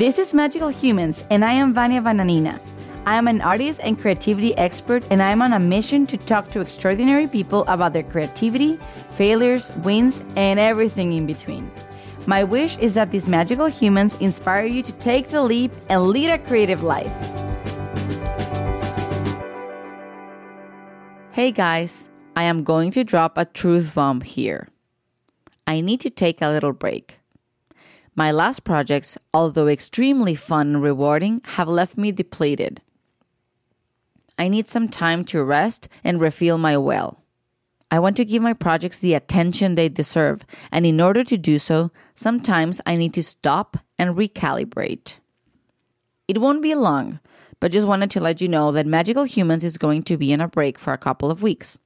This is Magical Humans, and I am Vanya Vananina. I am an artist and creativity expert, and I am on a mission to talk to extraordinary people about their creativity, failures, wins, and everything in between. My wish is that these magical humans inspire you to take the leap and lead a creative life. Hey guys, I am going to drop a truth bomb here. I need to take a little break. My last projects, although extremely fun and rewarding, have left me depleted. I need some time to rest and refill my well. I want to give my projects the attention they deserve, and in order to do so, sometimes I need to stop and recalibrate. It won't be long, but just wanted to let you know that Magical Humans is going to be on a break for a couple of weeks.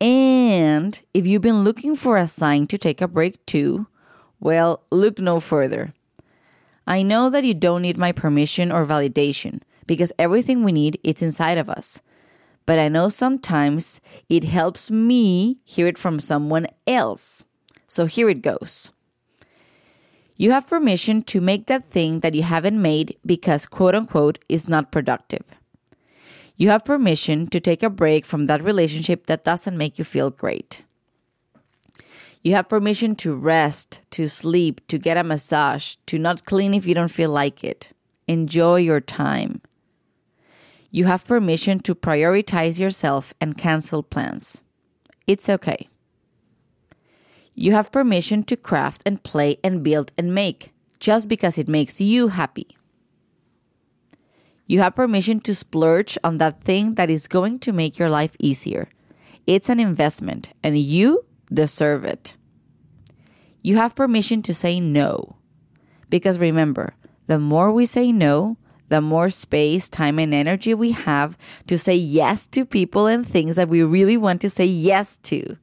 And if you've been looking for a sign to take a break too, well, look no further. I know that you don't need my permission or validation because everything we need is inside of us. But I know sometimes it helps me hear it from someone else. So here it goes. You have permission to make that thing that you haven't made because quote unquote is not productive. You have permission to take a break from that relationship that doesn't make you feel great. You have permission to rest, to sleep, to get a massage, to not clean if you don't feel like it. Enjoy your time. You have permission to prioritize yourself and cancel plans. It's okay. You have permission to craft and play and build and make just because it makes you happy. You have permission to splurge on that thing that is going to make your life easier. It's an investment and you deserve it. You have permission to say no. Because remember, the more we say no, the more space, time, and energy we have to say yes to people and things that we really want to say yes to.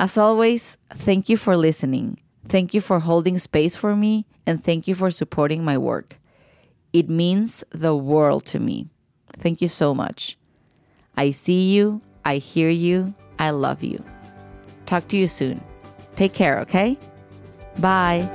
As always, thank you for listening. Thank you for holding space for me, and thank you for supporting my work. It means the world to me. Thank you so much. I see you, I hear you, I love you. Talk to you soon. Take care, okay? Bye.